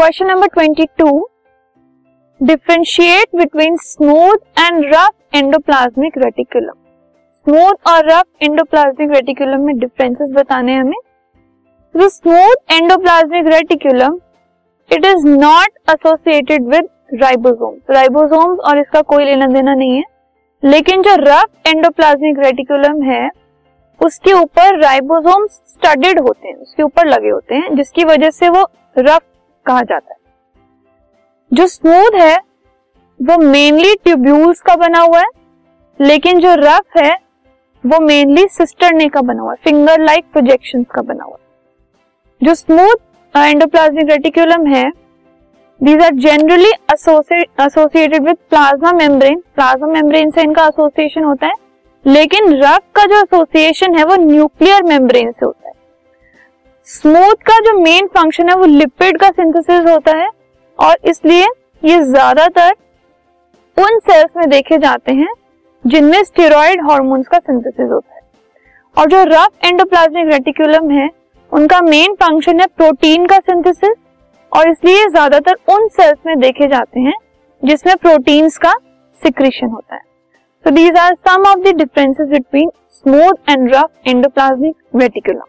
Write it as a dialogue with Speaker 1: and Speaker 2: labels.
Speaker 1: Question number twenty two differentiate between smooth and rough endoplasmic reticulum smooth और rough endoplasmic reticulum में differences बताने हमें। तो smooth endoplasmic reticulum it is not associated with ribosomes ribosomes और इसका कोई लेना देना नहीं है। लेकिन जो रफ एंडोप्लाज्मिक रेटिकुलम है, उसके ऊपर राइबोसोम्स स्टडेड होते हैं, उसके ऊपर लगे होते हैं, जिसकी वजह से वो रफ कहा जाता है। जो स्मूथ है, वो मेनली ट्यूब्यूल्स का बना हुआ है, लेकिन जो रफ है, वो मेनली सिस्टरने का बना हुआ है फिंगर लाइक प्रोजेक्शन का बना हुआ है। जो स्मूथ एंडोप्लाज्मिक रेटिकुलम है these are generally associated with plasma membrane plasma membrane से इनका एसोसिएशन होता है, लेकिन रफ का जो एसोसिएशन है, वो न्यूक्लियर मेम्ब्रेन से होता है। स्मूथ का जो मेन फ़ंक्शन है, वो लिपिड का सिंथेसिस होता है। और इसलिए ये ज़्यादातर उन सेल्स में देखे जाते हैं, जिनमें स्टेरॉइड हार्मोन्स का सिंथेसिस होता है। और जो रफ एंडोप्लाज्मिक रेटिकुलम है, उनका मेन फ़ंक्शन है प्रोटीन का सिंथेसिस और इसलिए ज़्यादातर उन सेल्स में देखे जाते हैं, जिसमें प्रोटीन्स का सिक्रीशन होता है। So these are some of the differences between smooth and rough endoplasmic reticulum.